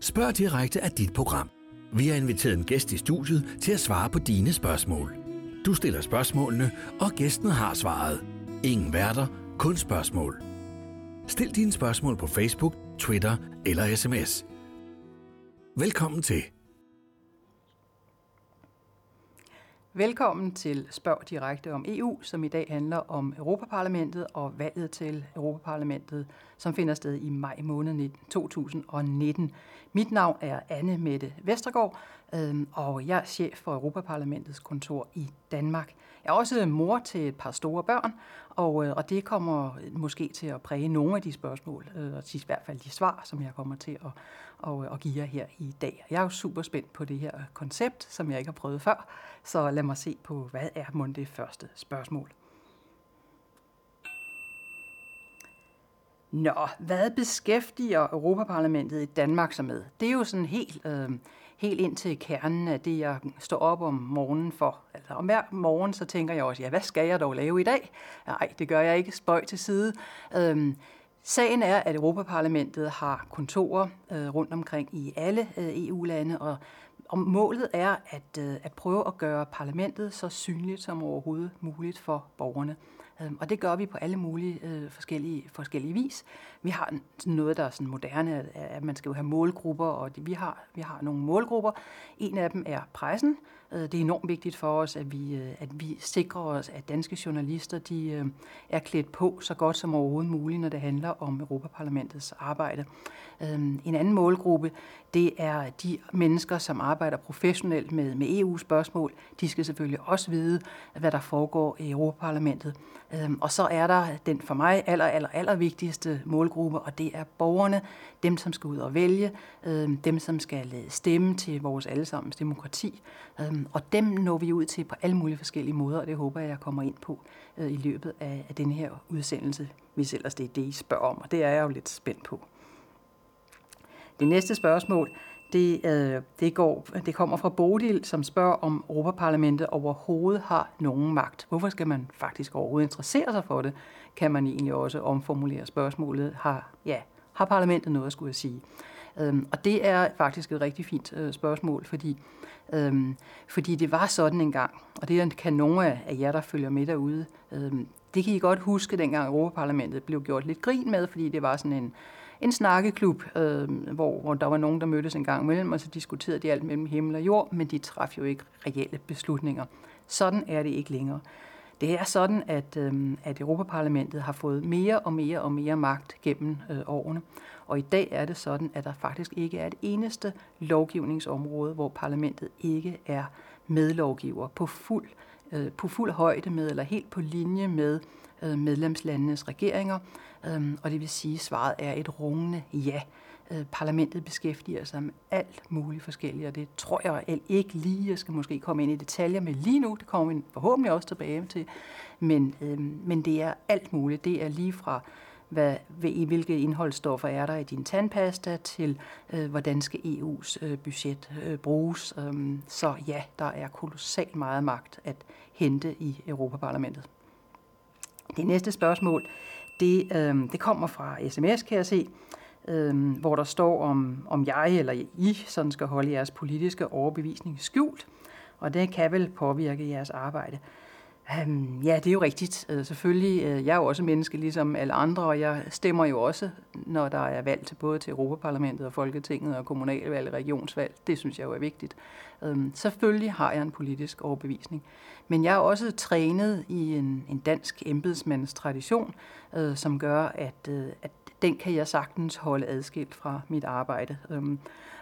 Spørg direkte af dit program. Vi har inviteret en gæst i studiet til at svare på dine spørgsmål. Du stiller spørgsmålene, og gæsten har svaret. Ingen værter, kun spørgsmål. Stil dine spørgsmål på Facebook, Twitter eller sms. Velkommen til. Velkommen til Spørg direkte om EU, som i dag handler om Europaparlamentet og valget til Europaparlamentet, som finder sted i maj måned 2019. Mit navn er Anne Mette Vestergaard, Øhm, og jeg er chef for Europaparlamentets kontor i Danmark. Jeg er også mor til et par store børn, og, øh, og det kommer måske til at præge nogle af de spørgsmål, øh, og i hvert fald de svar, som jeg kommer til at, at, øh, at give jer her i dag. Jeg er jo super spændt på det her koncept, som jeg ikke har prøvet før, så lad mig se på, hvad er mon det første spørgsmål. Nå, hvad beskæftiger Europaparlamentet i Danmark sig med? Det er jo sådan helt, øh, helt ind til kernen af det, jeg står op om morgenen for. Altså om hver morgen, så tænker jeg også, ja, hvad skal jeg dog lave i dag? Nej, det gør jeg ikke. Spøj til side. Øhm, Sagen er, at Europaparlamentet har kontorer øh, rundt omkring i alle øh, EU-lande, og, og målet er at, øh, at prøve at gøre parlamentet så synligt som overhovedet muligt for borgerne. Øhm, og det gør vi på alle mulige øh, forskellige, forskellige vis. Vi har noget, der er sådan moderne, at man skal jo have målgrupper, og vi har, vi har nogle målgrupper. En af dem er pressen. Øh, det er enormt vigtigt for os, at vi, øh, at vi sikrer os, at danske journalister de, øh, er klædt på så godt som overhovedet muligt, når det handler om Europaparlamentets arbejde. Øh, en anden målgruppe, det er de mennesker, som arbejder professionelt med, med EU-spørgsmål. De skal selvfølgelig også vide, hvad der foregår i Europaparlamentet. Øhm, og så er der den for mig aller, aller, aller vigtigste målgruppe, og det er borgerne, dem som skal ud og vælge, øhm, dem som skal stemme til vores allesammens demokrati. Øhm, og dem når vi ud til på alle mulige forskellige måder, og det håber jeg, jeg kommer ind på øh, i løbet af, af denne her udsendelse, hvis ellers det er det, I spørger om, og det er jeg jo lidt spændt på. Det næste spørgsmål, det, øh, det, går, det kommer fra Bodil, som spørger, om Europaparlamentet overhovedet har nogen magt. Hvorfor skal man faktisk overhovedet interessere sig for det? Kan man egentlig også omformulere spørgsmålet. Har, ja, har parlamentet noget at skulle sige? Øhm, og det er faktisk et rigtig fint øh, spørgsmål, fordi, øhm, fordi det var sådan en gang, og det kan nogle af jer, der følger med derude, øhm, det kan I godt huske, dengang Europaparlamentet blev gjort lidt grin med, fordi det var sådan en, en snakkeklub, øh, hvor, hvor der var nogen, der mødtes en gang imellem, og så diskuterede de alt mellem himmel og jord, men de traf jo ikke reelle beslutninger. Sådan er det ikke længere. Det er sådan, at, øh, at Europaparlamentet har fået mere og mere og mere magt gennem øh, årene. Og i dag er det sådan, at der faktisk ikke er et eneste lovgivningsområde, hvor parlamentet ikke er medlovgiver på fuld, øh, på fuld højde med, eller helt på linje med øh, Øh, medlemslandenes regeringer. Øh, og det vil sige, at svaret er et rungende ja. Øh, parlamentet beskæftiger sig med alt muligt forskelligt, og det tror jeg ikke lige, jeg skal måske komme ind i detaljer med lige nu, det kommer vi forhåbentlig også tilbage til, men, øh, men det er alt muligt. Det er lige fra hvad, i hvilke indholdsstoffer er der i din tandpasta, til øh, hvordan skal EU's øh, budget øh, bruges. Øhm, så ja, der er kolossalt meget magt at hente i Europaparlamentet. Det næste spørgsmål, det, øh, det kommer fra sms, kan jeg se, øh, hvor der står, om, om jeg eller I sådan skal holde jeres politiske overbevisning skjult, og det kan vel påvirke jeres arbejde. Um, ja, det er jo rigtigt. Uh, selvfølgelig, uh, jeg er jo også menneske ligesom alle andre, og jeg stemmer jo også, når der er valg til både til Europaparlamentet og Folketinget og kommunalvalg og regionsvalg. Det synes jeg jo er vigtigt. Um, selvfølgelig har jeg en politisk overbevisning. Men jeg er også trænet i en, en dansk embedsmands tradition, øh, som gør, at, øh, at den kan jeg sagtens holde adskilt fra mit arbejde. Øh,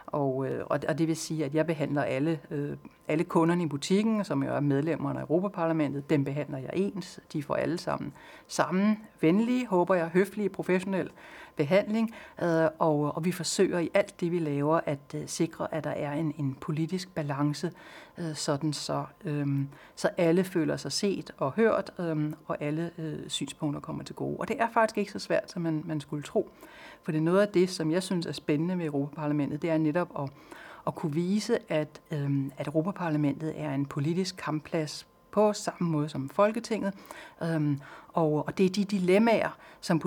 og, øh, og det vil sige, at jeg behandler alle, øh, alle kunderne i butikken, som jo er medlemmerne af Europaparlamentet, dem behandler jeg ens. De får alle sammen samme venlige, håber jeg, høflige, professionelle behandling. Øh, og, og vi forsøger i alt det, vi laver, at øh, sikre, at der er en, en politisk balance, øh, sådan så, øh, så alle føler sig set og hørt, øh, og alle øh, synspunkter kommer til gode. Og det er faktisk ikke så svært, som man, man skulle tro. For det er noget af det, som jeg synes er spændende ved Europaparlamentet, det er netop at, at kunne vise, at, øhm, at Europaparlamentet er en politisk kampplads på samme måde som Folketinget. Øhm, og, og det er de dilemmaer, som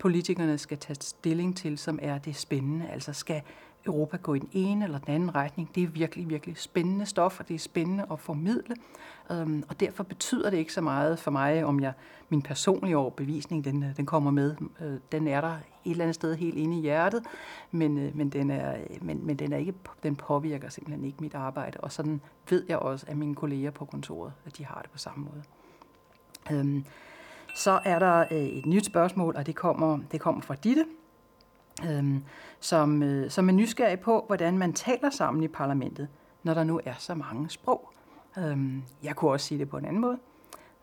politikerne skal tage stilling til, som er det spændende. Altså skal Europa gå i den ene eller den anden retning. Det er virkelig, virkelig spændende stof, og det er spændende at formidle. Øhm, og derfor betyder det ikke så meget for mig, om jeg min personlige overbevisning, den, øh, den kommer med. Øh, den er der et eller andet sted helt inde i hjertet, men, øh, men, den, er, men, men den, er ikke, den påvirker simpelthen ikke mit arbejde. Og sådan ved jeg også, at mine kolleger på kontoret, at de har det på samme måde. Øhm, så er der øh, et nyt spørgsmål, og det kommer, det kommer fra Ditte, øhm, som, øh, som er nysgerrig på, hvordan man taler sammen i parlamentet, når der nu er så mange sprog. Øhm, jeg kunne også sige det på en anden måde.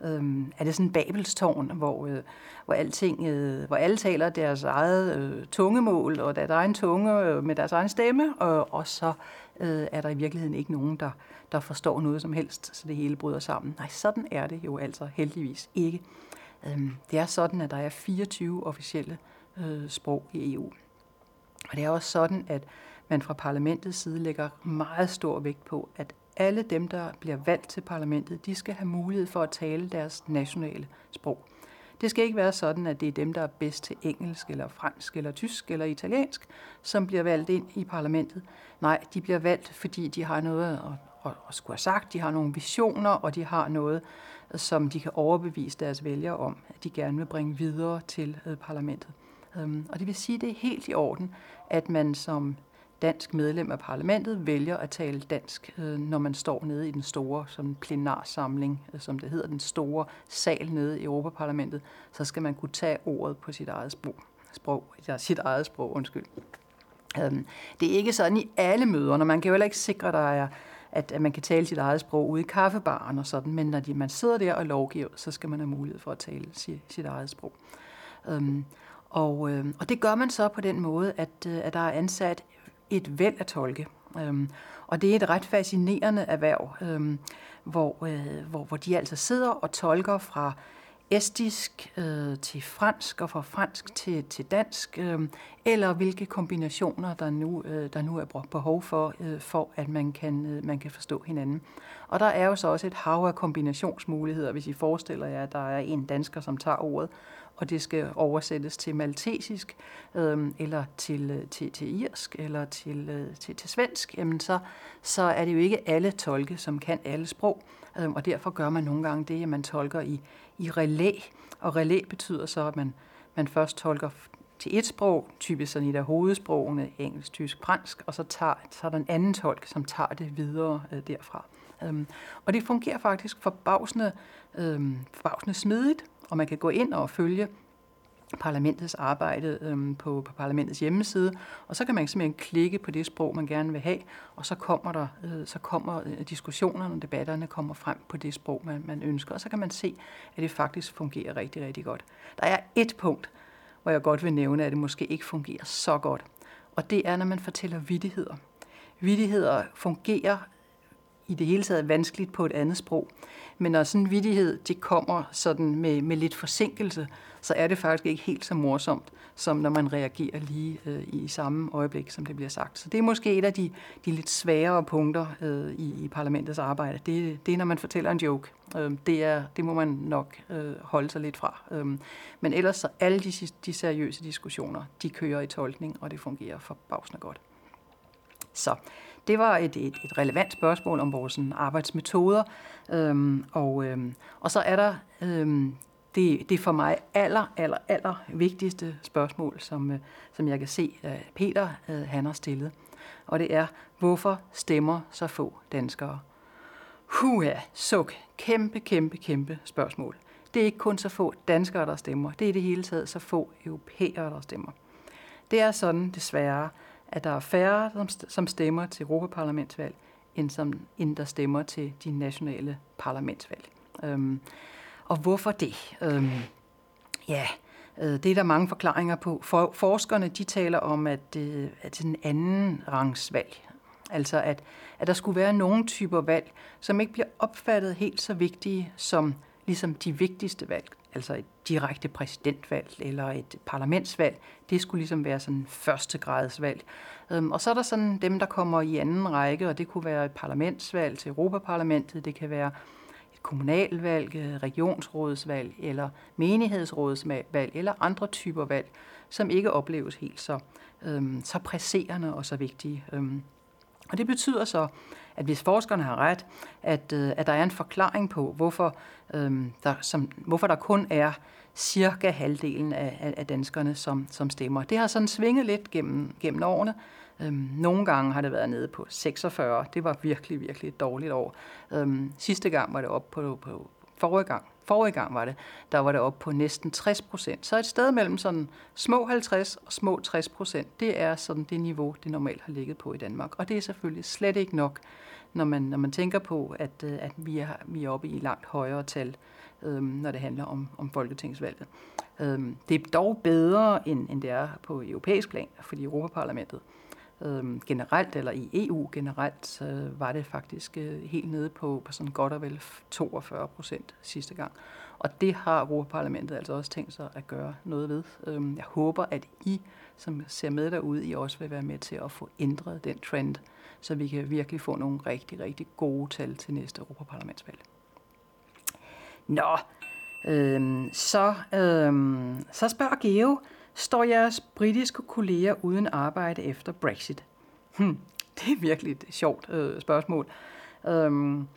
Øhm, er det sådan en babelstårn, hvor, øh, hvor, alting, øh, hvor alle taler deres eget øh, tungemål og deres egen tunge øh, med deres egen stemme, og, og så øh, er der i virkeligheden ikke nogen, der, der forstår noget som helst, så det hele bryder sammen. Nej, sådan er det jo altså heldigvis ikke. Øhm, det er sådan, at der er 24 officielle øh, sprog i EU. Og det er også sådan, at man fra parlamentets side lægger meget stor vægt på, at alle dem, der bliver valgt til parlamentet, de skal have mulighed for at tale deres nationale sprog. Det skal ikke være sådan, at det er dem, der er bedst til engelsk, eller fransk, eller tysk, eller italiensk, som bliver valgt ind i parlamentet. Nej, de bliver valgt, fordi de har noget at, at, at skulle have sagt, de har nogle visioner, og de har noget, som de kan overbevise deres vælgere om, at de gerne vil bringe videre til øh, parlamentet. Øhm, og det vil sige, at det er helt i orden, at man som dansk medlem af parlamentet vælger at tale dansk, øh, når man står nede i den store som plenarsamling, øh, som det hedder, den store sal nede i Europaparlamentet, så skal man kunne tage ordet på sit eget sprog. sprog ja, sit eget sprog, undskyld. Øhm, det er ikke sådan i alle møder, når man kan jo heller ikke sikre, der er, at, at man kan tale sit eget sprog ude i kaffebaren og sådan, men når de, man sidder der og lovgiver, så skal man have mulighed for at tale sit, sit eget sprog. Øhm, og, øh, og det gør man så på den måde, at, øh, at der er ansat et væld af tolke. Øhm, og det er et ret fascinerende erhverv, øhm, hvor, øh, hvor, hvor de altså sidder og tolker fra estisk øh, til fransk og fra fransk til, til dansk, øh, eller hvilke kombinationer der nu, øh, der nu er behov for, øh, for at man kan, øh, man kan forstå hinanden. Og der er jo så også et hav af kombinationsmuligheder, hvis I forestiller jer, at der er en dansker, som tager ordet, og det skal oversættes til maltesisk, øh, eller til, øh, til, til irsk, eller til, øh, til, til svensk, jamen så, så er det jo ikke alle tolke, som kan alle sprog, øh, og derfor gør man nogle gange det, at man tolker i, i relæ, og relæ betyder så, at man, man først tolker til et sprog, typisk sådan et af hovedsprogene, engelsk, tysk, fransk, og så, tager, så er der en anden tolk, som tager det videre øh, derfra. Øhm, og det fungerer faktisk forbavsende, øhm, forbavsende smidigt, og man kan gå ind og følge parlamentets arbejde øhm, på, på parlamentets hjemmeside, og så kan man simpelthen klikke på det sprog, man gerne vil have, og så kommer der, øh, så kommer øh, diskussionerne og debatterne kommer frem på det sprog, man, man ønsker, og så kan man se, at det faktisk fungerer rigtig, rigtig godt. Der er et punkt, hvor jeg godt vil nævne, at det måske ikke fungerer så godt, og det er, når man fortæller vidigheder. Vidigheder fungerer i det hele taget vanskeligt på et andet sprog. Men når sådan en vidighed det kommer sådan med, med lidt forsinkelse, så er det faktisk ikke helt så morsomt, som når man reagerer lige øh, i samme øjeblik, som det bliver sagt. Så det er måske et af de, de lidt sværere punkter øh, i, i parlamentets arbejde. Det, det er, når man fortæller en joke. Øh, det, er, det må man nok øh, holde sig lidt fra. Øh, men ellers så alle de, de seriøse diskussioner, de kører i tolkning, og det fungerer forbavsende godt. Så det var et, et, et relevant spørgsmål om vores sådan, arbejdsmetoder. Øhm, og, øhm, og så er der øhm, det, det for mig aller, aller, aller vigtigste spørgsmål, som, øh, som jeg kan se, at Peter øh, han har stillet. Og det er, hvorfor stemmer så få danskere? Huha, suk. Kæmpe, kæmpe, kæmpe spørgsmål. Det er ikke kun så få danskere, der stemmer. Det er i det hele taget så få europæere, der stemmer. Det er sådan, desværre, at der er færre, som stemmer til Europaparlamentsvalg, end, som, end der stemmer til de nationale parlamentsvalg. Øhm, og hvorfor det? Øhm, ja, øh, det er der mange forklaringer på. For, forskerne de taler om, at, øh, at det er en anden rangsvalg. Altså at, at der skulle være nogle typer valg, som ikke bliver opfattet helt så vigtige som ligesom de vigtigste valg altså et direkte præsidentvalg eller et parlamentsvalg, det skulle ligesom være sådan første grads valg. Øhm, og så er der sådan dem, der kommer i anden række, og det kunne være et parlamentsvalg til Europaparlamentet, det kan være et kommunalvalg, øh, regionsrådsvalg eller menighedsrådsvalg eller andre typer valg, som ikke opleves helt så, øhm, så presserende og så vigtige. Øhm, og det betyder så, at hvis forskerne har ret, at, øh, at der er en forklaring på, hvorfor, øhm, der, som, hvorfor der kun er cirka halvdelen af, af danskerne, som, som stemmer. Det har sådan svinget lidt gennem, gennem årene. Øhm, nogle gange har det været nede på 46. Det var virkelig, virkelig et dårligt år. Øhm, sidste gang var det op på, på forrige gang. Forrige gang var det, der var det op på næsten 60 procent. Så et sted mellem sådan små 50 og små 60 procent, det er sådan det niveau, det normalt har ligget på i Danmark. Og det er selvfølgelig slet ikke nok, når man, når man tænker på, at, øh, at vi, er, vi er oppe i langt højere tal, øhm, når det handler om, om folketingsvalget. Øhm, det er dog bedre, end, end det er på europæisk plan, fordi Europaparlamentet øhm, generelt, eller i EU generelt, så var det faktisk øh, helt nede på, på sådan godt og vel 42 procent sidste gang. Og det har Europaparlamentet altså også tænkt sig at gøre noget ved. Øhm, jeg håber, at I, som ser med derude, I også vil være med til at få ændret den trend, så vi kan virkelig få nogle rigtig, rigtig gode tal til næste Europaparlamentsvalg. Nå, øhm, så, øhm, så spørger Geo, står jeres britiske kolleger uden arbejde efter Brexit? Hm, det er virkelig et sjovt øh, spørgsmål. Øhm,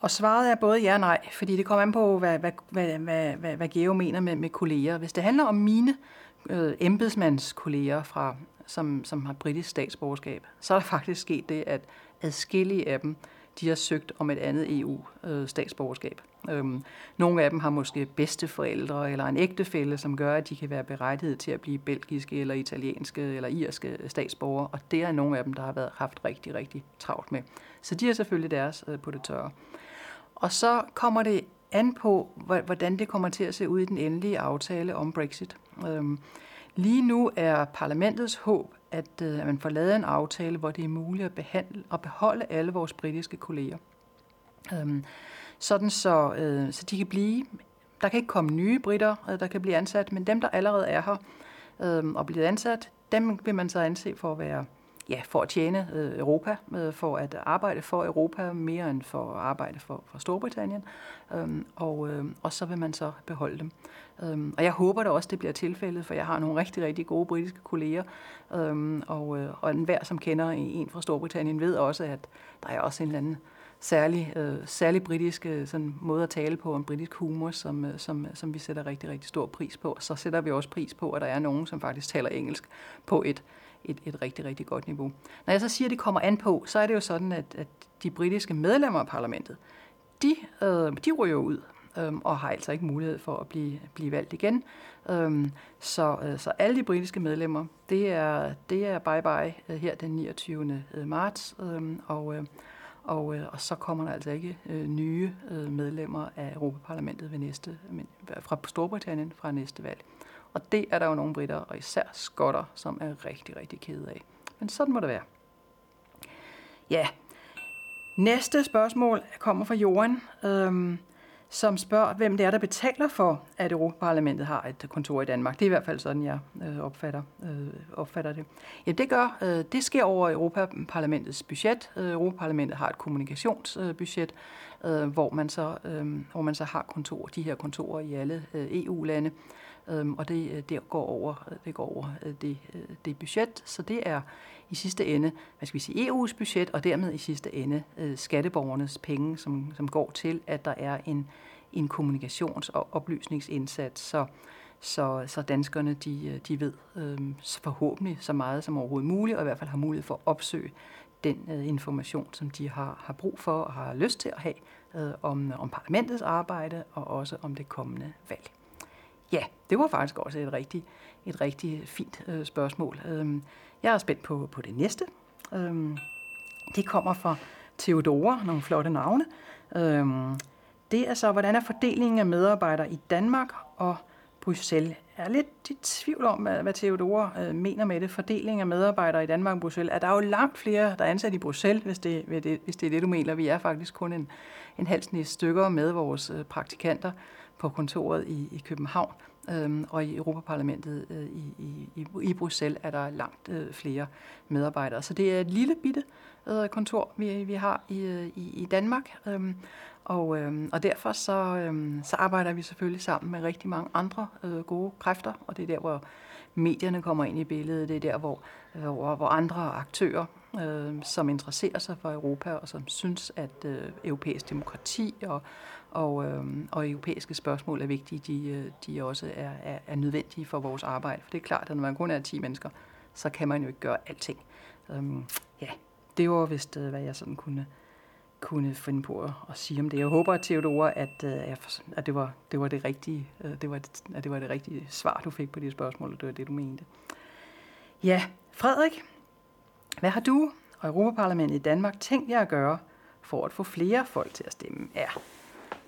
og svaret er både ja og nej, fordi det kommer an på, hvad, hvad, hvad, hvad, hvad, hvad Geo mener med, med kolleger. Hvis det handler om mine øh, embedsmandskolleger, fra, som, som har britisk statsborgerskab, så er der faktisk sket det, at adskillige af dem de har søgt om et andet EU-statsborgerskab. Øh, Øhm, nogle af dem har måske bedsteforældre eller en ægtefælle, som gør, at de kan være berettiget til at blive belgiske eller italienske eller irske statsborgere, og det er nogle af dem, der har været haft rigtig, rigtig travlt med. Så de er selvfølgelig deres øh, på det tørre. Og så kommer det an på, hvordan det kommer til at se ud i den endelige aftale om Brexit. Øhm, lige nu er parlamentets håb, at, øh, at man får lavet en aftale, hvor det er muligt at, behandle, og beholde alle vores britiske kolleger. Øhm, sådan så, øh, så de kan blive, der kan ikke komme nye britter, øh, der kan blive ansat, men dem, der allerede er her øh, og bliver ansat, dem vil man så anse for at være ja, for at tjene øh, Europa, øh, for at arbejde for Europa mere end for at arbejde for, for Storbritannien, øhm, og, øh, og så vil man så beholde dem. Øhm, og jeg håber da også, det bliver tilfældet, for jeg har nogle rigtig, rigtig gode britiske kolleger, øhm, og, øh, og enhver, som kender en fra Storbritannien, ved også, at der er også en eller anden særlig, øh, særlig britisk øh, sådan måde at tale på, en britisk humor, som, øh, som, øh, som vi sætter rigtig, rigtig stor pris på. Så sætter vi også pris på, at der er nogen, som faktisk taler engelsk på et, et, et rigtig, rigtig godt niveau. Når jeg så siger, at det kommer an på, så er det jo sådan, at, at de britiske medlemmer af parlamentet, de, øh, de ryger ud øh, og har altså ikke mulighed for at blive, blive valgt igen. Øh, så, øh, så alle de britiske medlemmer, det er, det er bye-bye øh, her den 29. Øh, marts, øh, og, øh, og, øh, og så kommer der altså ikke øh, nye øh, medlemmer af Europaparlamentet ved næste, men, øh, fra Storbritannien fra næste valg. Og det er der jo nogle britter, og især skotter, som er rigtig, rigtig kede af. Men sådan må det være. Ja, næste spørgsmål kommer fra Johan, øhm, som spørger, hvem det er, der betaler for, at Europaparlamentet har et kontor i Danmark. Det er i hvert fald sådan, jeg øh, opfatter, øh, opfatter det. Ja, det gør, øh, det sker over Europaparlamentets budget. Øh, Europaparlamentet har et kommunikationsbudget, øh, hvor, man så, øh, hvor man så har kontor, de her kontorer i alle øh, EU-lande. Øhm, og det, øh, øh, det går over, øh, det, går over det, det budget, så det er i sidste ende, hvad skal vi sige, EU's budget, og dermed i sidste ende skatteborgernes penge, som, som går til, at der er en, en kommunikations- og oplysningsindsats, så, så, så danskerne de, de ved øh, forhåbentlig så meget som overhovedet muligt, og i hvert fald har mulighed for at opsøge den øh, information, som de har, har brug for og har lyst til at have øh, om, om parlamentets arbejde og også om det kommende valg. Ja, det var faktisk også et rigtig, et rigtig fint øh, spørgsmål. Øhm, jeg er spændt på, på det næste. Øhm, det kommer fra Theodora, nogle flotte navne. Øhm, det er så, hvordan er fordelingen af medarbejdere i Danmark og Bruxelles? Jeg er lidt i tvivl om, hvad, hvad Theodora øh, mener med det. Fordeling af medarbejdere i Danmark og Bruxelles. Er der jo langt flere, der er ansat i Bruxelles, hvis det, hvis det, hvis det er det, du mener. Vi er faktisk kun en, en halv stykker med vores øh, praktikanter på kontoret i, i København, øh, og i Europaparlamentet øh, i, i, i Bruxelles er der langt øh, flere medarbejdere. Så det er et lille bitte øh, kontor, vi, vi har i, øh, i, i Danmark, øh, og, øh, og derfor så, øh, så arbejder vi selvfølgelig sammen med rigtig mange andre øh, gode kræfter, og det er der, hvor medierne kommer ind i billedet. Det er der, hvor, øh, hvor, hvor andre aktører, øh, som interesserer sig for Europa og som synes, at øh, europæisk demokrati og, og, øh, og europæiske spørgsmål er vigtige, de, øh, de også er, er, er nødvendige for vores arbejde. For det er klart, at når man kun er 10 mennesker, så kan man jo ikke gøre alting. Øhm, ja, det var vist, øh, hvad jeg sådan kunne, kunne finde på at, at sige om det. Jeg håber, Theodora, at, øh, at det, var, det var det rigtige, det var, at det var det rigtige svar, du fik på de spørgsmål, og det var det, du mente. Ja, Frederik, hvad har du og Europaparlamentet i Danmark tænkt jer at gøre for at få flere folk til at stemme? Ja,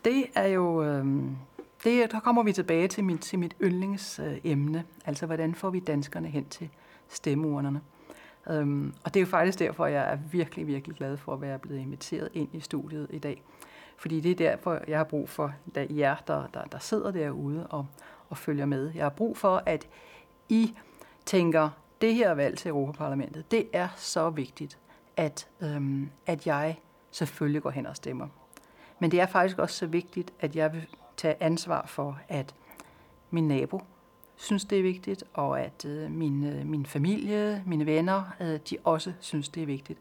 det er jo... Øh, det, der kommer vi tilbage til mit, til mit yndlingsemne, øh, altså hvordan får vi danskerne hen til stemmeurnerne. Øhm, og det er jo faktisk derfor, jeg er virkelig, virkelig glad for at være blevet inviteret ind i studiet i dag. Fordi det er derfor, jeg har brug for der, jer, der, der, der sidder derude og, og følger med. Jeg har brug for, at I tænker, det her valg til Europaparlamentet, det er så vigtigt, at, øhm, at jeg selvfølgelig går hen og stemmer. Men det er faktisk også så vigtigt, at jeg vil tage ansvar for, at min nabo synes, det er vigtigt, og at øh, min, øh, min familie, mine venner, øh, de også synes, det er vigtigt.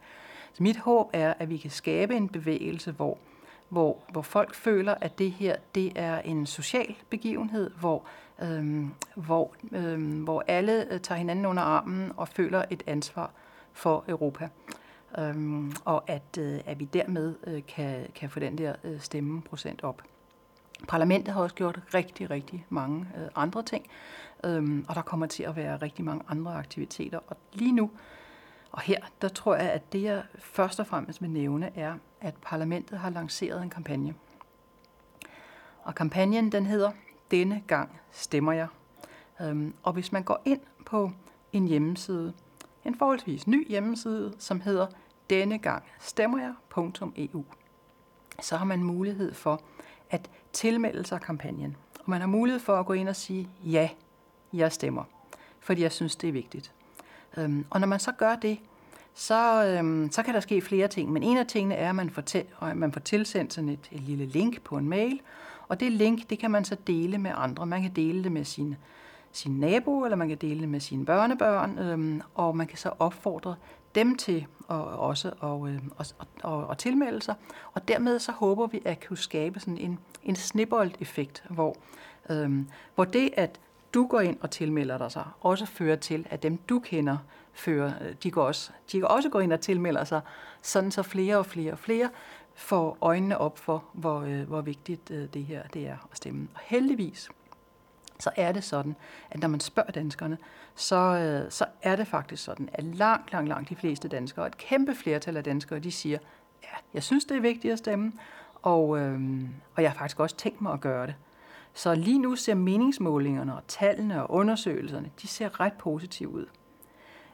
Så mit håb er, at vi kan skabe en bevægelse, hvor, hvor, hvor folk føler, at det her det er en social begivenhed, hvor, øhm, hvor, øhm, hvor alle øh, tager hinanden under armen og føler et ansvar for Europa. Øhm, og at, øh, at vi dermed øh, kan, kan få den der øh, stemmeprocent op. Parlamentet har også gjort rigtig, rigtig mange øh, andre ting, øhm, og der kommer til at være rigtig mange andre aktiviteter. Og lige nu, og her, der tror jeg, at det jeg først og fremmest vil nævne, er, at parlamentet har lanceret en kampagne. Og kampagnen, den hedder Denne gang stemmer jeg. Øhm, og hvis man går ind på en hjemmeside, en forholdsvis ny hjemmeside, som hedder denne gang stemmer jeg.eu, så har man mulighed for at tilmelde sig kampagnen. Og man har mulighed for at gå ind og sige, ja, jeg stemmer, fordi jeg synes, det er vigtigt. Øhm, og når man så gør det, så, øhm, så kan der ske flere ting. Men en af tingene er, at man får, til, at man får tilsendt sådan et, et lille link på en mail, og det link, det kan man så dele med andre. Man kan dele det med sine sin nabo, eller man kan dele det med sine børnebørn, øh, og man kan så opfordre dem til og også og, og, øhm, og, og tilmelde sig. Og dermed så håber vi at kunne skabe sådan en, en snibbold-effekt, hvor, øh, hvor det, at du går ind og tilmelder dig sig, også fører til, at dem du kender, fører, øh, de, går også, de kan også gå ind og tilmelder sig, sådan så flere og flere og flere får øjnene op for, hvor, øh, hvor vigtigt øh, det her det er at stemme. Og heldigvis, så er det sådan, at når man spørger danskerne, så, øh, så er det faktisk sådan, at langt, langt, langt de fleste danskere, et kæmpe flertal af danskere, de siger, ja, jeg synes, det er vigtigt at stemme, og, øhm, og jeg har faktisk også tænkt mig at gøre det. Så lige nu ser meningsmålingerne og tallene og undersøgelserne, de ser ret positive ud.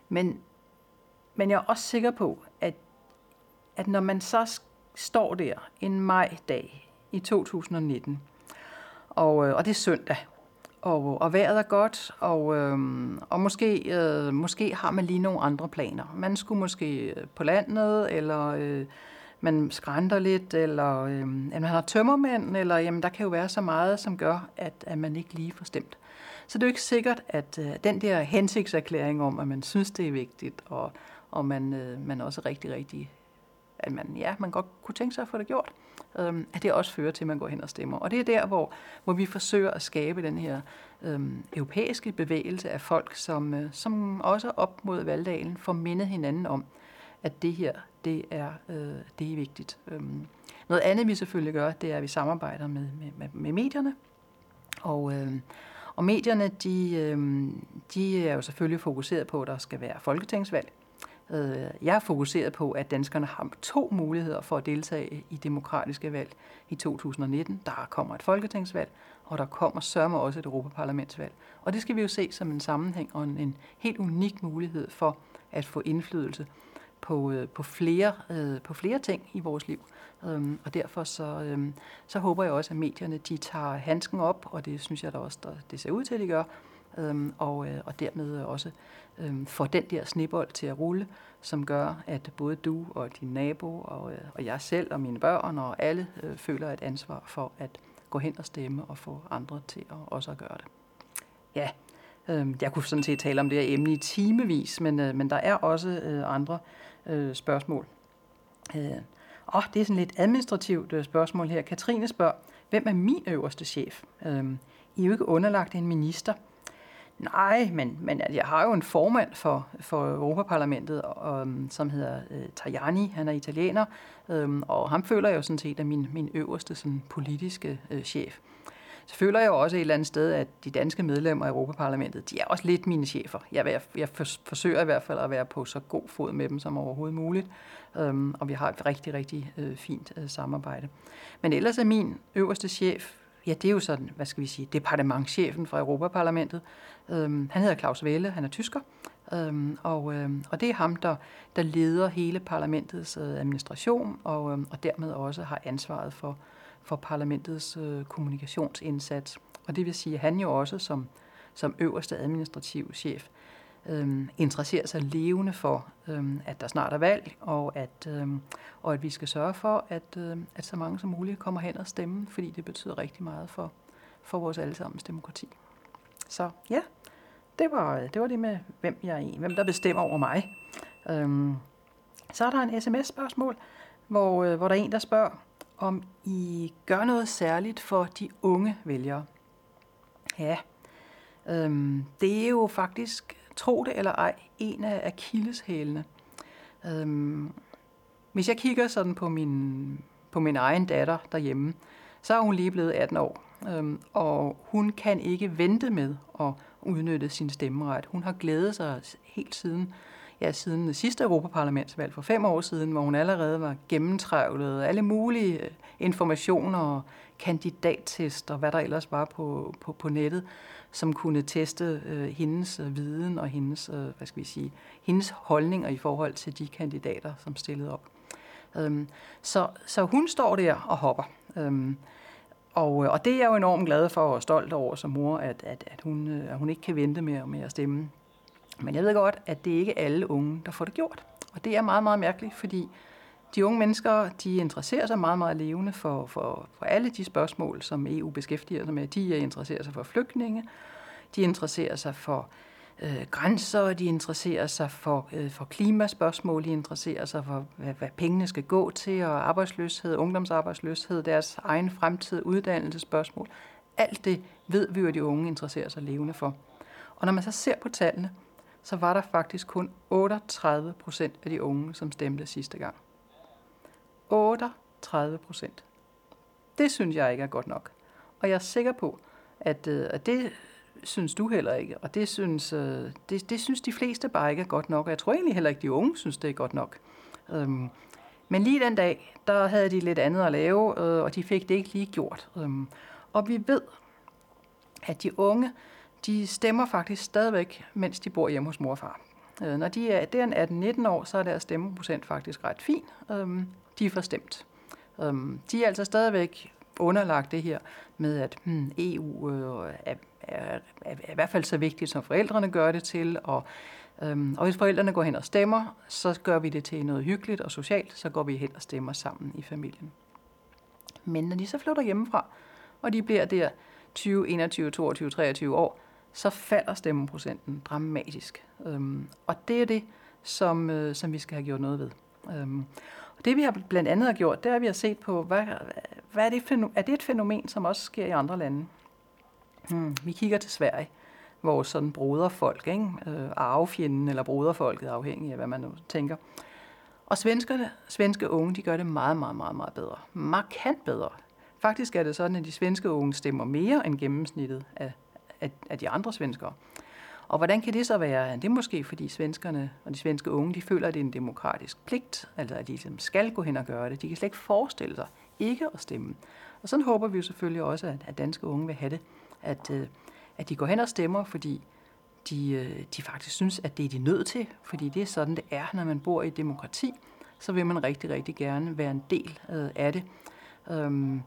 Men, men jeg er også sikker på, at, at når man så står der en majdag i 2019, og, øh, og det er søndag, og, og vejret er godt, og, øh, og måske, øh, måske har man lige nogle andre planer. Man skulle måske øh, på landet, eller øh, man skrænter lidt, eller øh, man har tømmermænd, eller jamen, der kan jo være så meget, som gør, at, at man ikke lige får stemt. Så det er jo ikke sikkert, at øh, den der hensigtserklæring om, at man synes, det er vigtigt, og, og man, øh, man også rigtig, rigtig, at man, ja, man godt kunne tænke sig at få det gjort, øhm, at det også fører til, at man går hen og stemmer. Og det er der, hvor, hvor vi forsøger at skabe den her øhm, europæiske bevægelse af folk, som, øh, som også op mod valgdagen får mindet hinanden om, at det her, det er, øh, det er vigtigt. Øhm, noget andet, vi selvfølgelig gør, det er, at vi samarbejder med, med, med, med medierne. Og, øh, og medierne, de, øh, de er jo selvfølgelig fokuseret på, at der skal være folketingsvalg. Øh, jeg er fokuseret på, at danskerne har to muligheder for at deltage i demokratiske valg i 2019. Der kommer et folketingsvalg, og der kommer sørme også et Europaparlamentsvalg. Og det skal vi jo se som en sammenhæng og en, en helt unik mulighed for at få indflydelse på, øh, på, flere, øh, på flere ting i vores liv. Øhm, og derfor så, øhm, så håber jeg også, at medierne de tager handsken op, og det synes jeg da også, der, det ser ud til, at de gør, øhm, og, øh, og dermed også øh, får den der snebold til at rulle, som gør, at både du og din nabo og, øh, og jeg selv og mine børn og alle øh, føler et ansvar for at gå hen og stemme og få andre til at også at gøre det. Ja, Øh, jeg kunne sådan set tale om det her emne i timevis, men, øh, men der er også øh, andre øh, spørgsmål. Øh, og det er sådan lidt administrativt øh, spørgsmål her. Katrine spørger, hvem er min øverste chef? Øh, I er jo ikke underlagt en minister. Nej, men, men jeg har jo en formand for, for Europaparlamentet, og, øhm, som hedder øh, Tajani. Han er italiener, øh, og ham føler jeg jo sådan set er min, min øverste sådan, politiske øh, chef. Så føler jeg jo også et eller andet sted, at de danske medlemmer af Europaparlamentet, de er også lidt mine chefer. Jeg, jeg, jeg forsøger i hvert fald at være på så god fod med dem som overhovedet muligt, um, og vi har et rigtig, rigtig øh, fint øh, samarbejde. Men ellers er min øverste chef, ja, det er jo sådan, hvad skal vi sige, departementchefen fra Europaparlamentet. Øhm, han hedder Claus Welle, han er tysker, øhm, og, øhm, og det er ham, der, der leder hele parlamentets øh, administration, og, øhm, og dermed også har ansvaret for, for parlamentets øh, kommunikationsindsats. Og det vil sige, at han jo også som, som øverste administrativ chef øhm, interesserer sig levende for, øh, at der snart er valg, og at, øh, og at vi skal sørge for, at, øh, at så mange som muligt kommer hen og stemme, fordi det betyder rigtig meget for, for vores allesammens demokrati. Så ja, det var det, var det med, hvem jeg er hvem der bestemmer over mig. Øhm, så er der en sms-spørgsmål, hvor, øh, hvor der er en, der spørger, om I gør noget særligt for de unge vælgere. Ja, øhm, det er jo faktisk tro det eller ej, en af akilleshælene. Øhm, hvis jeg kigger sådan på min, på min egen datter derhjemme, så er hun lige blevet 18 år, øhm, og hun kan ikke vente med at udnytte sin stemmeret. Hun har glædet sig helt siden, ja, siden det sidste Europaparlamentsvalg for fem år siden, hvor hun allerede var gennemtrævlet alle mulige øh, informationer og kandidattester, hvad der ellers var på, på, på nettet som kunne teste øh, hendes øh, viden og hendes, øh, hvad skal vi sige, hendes holdninger i forhold til de kandidater, som stillede op. Øhm, så, så hun står der og hopper. Øhm, og, øh, og det er jeg jo enormt glad for og stolt over som mor, at, at, at, hun, øh, at hun ikke kan vente med, med at stemme. Men jeg ved godt, at det ikke er alle unge, der får det gjort. Og det er meget, meget mærkeligt, fordi de unge mennesker, de interesserer sig meget, meget levende for, for, for alle de spørgsmål, som EU beskæftiger sig med. De øh, interesserer sig for flygtninge, de interesserer sig for øh, grænser, de interesserer sig for, øh, for klimaspørgsmål, de interesserer sig for, hvad, hvad pengene skal gå til, og arbejdsløshed, ungdomsarbejdsløshed, deres egen fremtid, uddannelsesspørgsmål. Alt det ved vi jo, at de unge interesserer sig levende for. Og når man så ser på tallene, så var der faktisk kun 38 procent af de unge, som stemte sidste gang. 38 procent. Det synes jeg ikke er godt nok. Og jeg er sikker på, at, øh, at det synes du heller ikke, og det synes, øh, det, det synes de fleste bare ikke er godt nok, og jeg tror egentlig heller ikke, de unge synes, det er godt nok. Øhm, men lige den dag, der havde de lidt andet at lave, øh, og de fik det ikke lige gjort. Øhm, og vi ved, at de unge, de stemmer faktisk stadigvæk, mens de bor hjemme hos mor og far. Øh, når de er, det er 18-19 år, så er deres stemmeprocent faktisk ret fin. Øhm, de er forstemt. Um, de er altså stadigvæk underlagt det her med, at hmm, EU øh, er, er, er, er i hvert fald så vigtigt, som forældrene gør det til, og, øhm, og hvis forældrene går hen og stemmer, så gør vi det til noget hyggeligt og socialt, så går vi hen og stemmer sammen i familien. Men når de så flytter hjemmefra, og de bliver der 20, 21, 22, 23 år, så falder stemmeprocenten dramatisk. Øhm, og det er det, som, øh, som vi skal have gjort noget ved. Øhm, det vi har blandt andet har gjort, det er, at vi har set på, hvad, hvad er, det er det et fænomen, som også sker i andre lande? Hmm, vi kigger til Sverige, vores sådan broderfolk, ikke? Øh, arvefjenden eller broderfolket, afhængig af hvad man nu tænker. Og svenskerne, svenske unge, de gør det meget, meget, meget, meget bedre. Markant bedre. Faktisk er det sådan, at de svenske unge stemmer mere end gennemsnittet af, af, af de andre svenskere. Og hvordan kan det så være? Det er måske, fordi svenskerne og de svenske unge, de føler, at det er en demokratisk pligt, altså at de ligesom skal gå hen og gøre det. De kan slet ikke forestille sig ikke at stemme. Og sådan håber vi jo selvfølgelig også, at, at danske unge vil have det, at, øh, at de går hen og stemmer, fordi de, øh, de faktisk synes, at det er de nødt til, fordi det er sådan, det er, når man bor i et demokrati, så vil man rigtig, rigtig gerne være en del øh, af det. Øhm,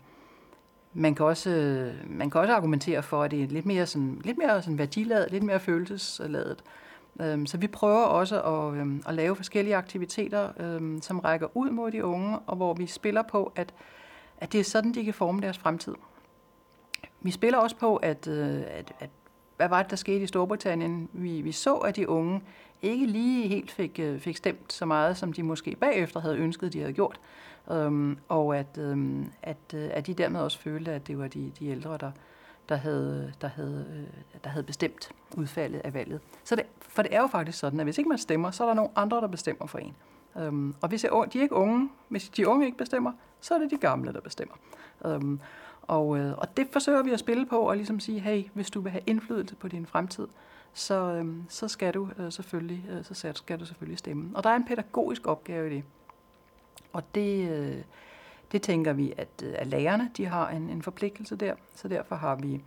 man kan også, øh, man kan også argumentere for, at det er lidt mere, sådan, lidt mere sådan værdiladet, lidt mere følelsesladet. Øhm, så vi prøver også at, øhm, at lave forskellige aktiviteter, øhm, som rækker ud mod de unge, og hvor vi spiller på, at, at det er sådan, de kan forme deres fremtid. Vi spiller også på, at, øh, at, at hvad var det, der skete i Storbritannien? Vi, vi så, at de unge ikke lige helt fik, øh, fik stemt så meget, som de måske bagefter havde ønsket, de havde gjort. Øhm, og at, øhm, at, øh, at de dermed også følte, at det var de, de ældre, der, der, havde, der, havde, øh, der havde bestemt udfaldet af valget. Så det, for det er jo faktisk sådan, at hvis ikke man stemmer, så er der nogle andre, der bestemmer for en. Øhm, og hvis de er ikke unge, hvis de unge ikke bestemmer, så er det de gamle, der bestemmer. Øhm, og, øh, og det forsøger vi at spille på og ligesom sige, hey, hvis du vil have indflydelse på din fremtid, så, øh, så skal du øh, selvfølgelig øh, så skal du selvfølgelig stemme. Og der er en pædagogisk opgave i det. Og det, øh, det tænker vi, at, øh, at lærerne de har en, en forpligtelse der, så derfor har vi,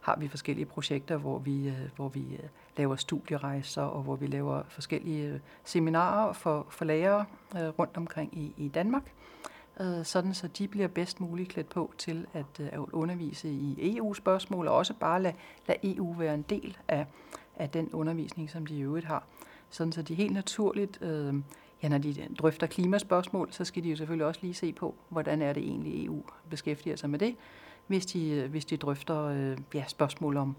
har vi forskellige projekter, hvor vi, øh, hvor vi øh, laver studierejser, og hvor vi laver forskellige øh, seminarer for, for lærere øh, rundt omkring i, i Danmark, øh, sådan så de bliver bedst muligt klædt på til at, øh, at undervise i EU-spørgsmål, og også bare lade, lade EU være en del af, af den undervisning, som de i øvrigt har. Sådan så de helt naturligt, øh, ja, når de øh, drøfter klimaspørgsmål, så skal de jo selvfølgelig også lige se på, hvordan er det egentlig EU beskæftiger sig med det, hvis de, øh, hvis de drøfter øh, ja, spørgsmål om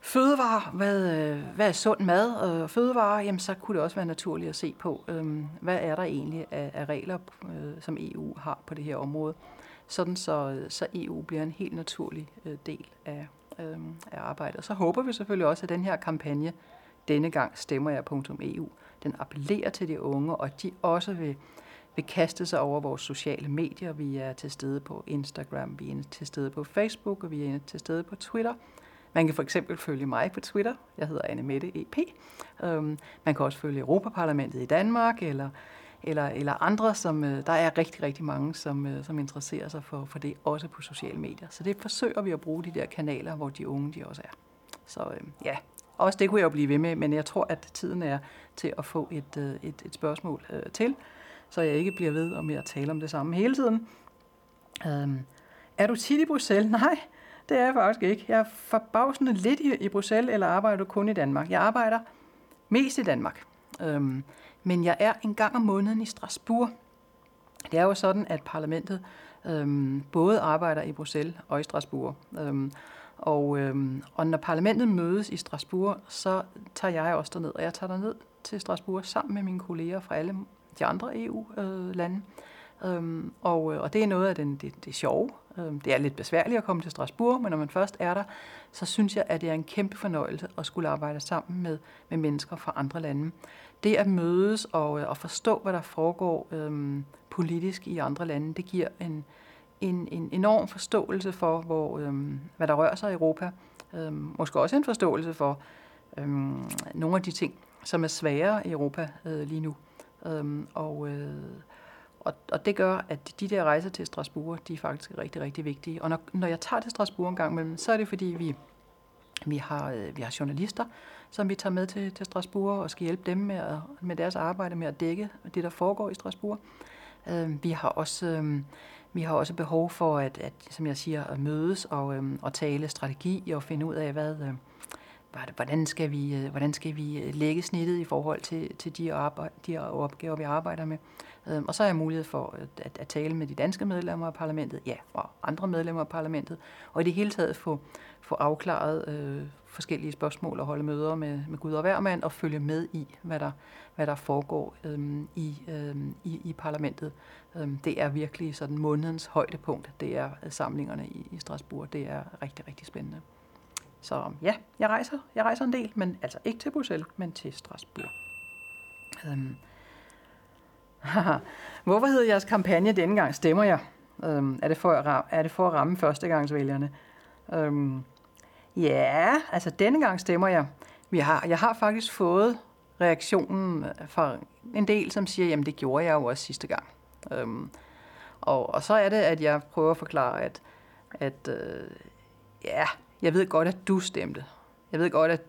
fødevare, hvad, øh, hvad er sund mad og fødevare, jamen så kunne det også være naturligt at se på, øh, hvad er der egentlig af, af regler, øh, som EU har på det her område, sådan så, øh, så EU bliver en helt naturlig øh, del af, øh, af arbejdet. Så håber vi selvfølgelig også, at den her kampagne, denne gang stemmer jeg.eu, den appellerer til de unge, og de også vil, vil kaste sig over vores sociale medier. Vi er til stede på Instagram, vi er til stede på Facebook, og vi er til stede på Twitter. Man kan for eksempel følge mig på Twitter. Jeg hedder Anne Mette EP. Øhm, man kan også følge Europaparlamentet i Danmark, eller, eller, eller andre, som øh, der er rigtig, rigtig mange, som, øh, som interesserer sig for, for det, også på sociale medier. Så det forsøger vi at bruge de der kanaler, hvor de unge de også er. Så øhm, ja, også det kunne jeg jo blive ved med, men jeg tror, at tiden er til at få et, øh, et, et spørgsmål øh, til, så jeg ikke bliver ved med at tale om det samme hele tiden. Øhm, er du tit i Bruxelles? Nej, det er jeg faktisk ikke. Jeg er forbavsende lidt i, i Bruxelles, eller arbejder du kun i Danmark? Jeg arbejder mest i Danmark. Øhm, men jeg er en gang om måneden i Strasbourg. Det er jo sådan, at parlamentet øhm, både arbejder i Bruxelles og i Strasbourg. Øhm, og, øhm, og når parlamentet mødes i Strasbourg, så tager jeg også derned. Og jeg tager derned til Strasbourg sammen med mine kolleger fra alle de andre EU-lande. Øhm, og, øh, og det er noget af den, det, det sjove Øhm, det er lidt besværligt at komme til Strasbourg, men når man først er der, så synes jeg, at det er en kæmpe fornøjelse at skulle arbejde sammen med, med mennesker fra andre lande. Det at mødes og, øh, og forstå, hvad der foregår øhm, politisk i andre lande, det giver en, en, en enorm forståelse for, hvor, øhm, hvad der rører sig i Europa. Øhm, måske også en forståelse for øhm, nogle af de ting, som er svære i Europa øh, lige nu. Øhm, og, øh, og, og det gør, at de der rejser til Strasbourg, de er faktisk rigtig, rigtig vigtige. Og når, når jeg tager til Strasbourg en gang imellem, så er det fordi, vi, vi, har, øh, vi har journalister, som vi tager med til, til Strasbourg og skal hjælpe dem med, at, med deres arbejde med at dække det, der foregår i Strasbourg. Øh, vi har også... Øh, vi har også behov for, at, at som jeg siger, at mødes og, øhm, og tale strategi og finde ud af, hvad, øh, hvordan, skal vi, øh, hvordan skal vi øh, lægge snittet i forhold til, til de, arbejde, de opgaver, vi arbejder med. Øhm, og så har jeg mulighed for øh, at, at tale med de danske medlemmer af parlamentet, ja, og andre medlemmer af parlamentet, og i det hele taget få, få afklaret øh, forskellige spørgsmål og holde møder med, med Gud og hvermand og følge med i, hvad der, hvad der foregår øhm, i, øhm, i, i parlamentet. Øhm, det er virkelig sådan månedens højdepunkt. Det er øh, samlingerne i, i Strasbourg. Det er rigtig, rigtig spændende. Så ja, jeg rejser, jeg rejser en del, men altså ikke til Bruxelles, men til Strasbourg. Øhm, Hvorfor hedder jeres kampagne Denne gang stemmer jeg? Øhm, er, det for at ramme, er det for at ramme førstegangsvælgerne? Øhm, ja, altså denne gang stemmer jeg. Vi har, jeg har faktisk fået reaktionen fra en del, som siger, jamen det gjorde jeg jo også sidste gang. Øhm, og, og så er det, at jeg prøver at forklare, at, at øh, ja, jeg ved godt, at du stemte. Jeg ved godt, at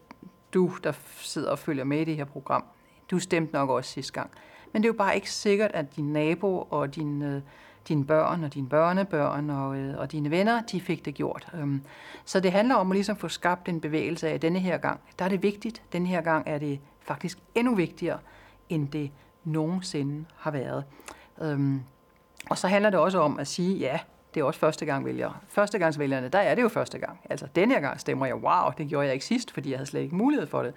du, der sidder og følger med i det her program, du stemte nok også sidste gang. Men det er jo bare ikke sikkert, at din nabo og din, øh, dine børn og dine børnebørn og, øh, og dine venner, de fik det gjort. Øhm, så det handler om at ligesom få skabt en bevægelse af denne her gang. Der er det vigtigt. Denne her gang er det faktisk endnu vigtigere, end det nogensinde har været. Øhm, og så handler det også om at sige, ja, det er også første gang vælgere. Førstegangsvælgerne, der er det jo første gang. Altså denne her gang stemmer jeg, wow, det gjorde jeg ikke sidst, fordi jeg havde slet ikke mulighed for det.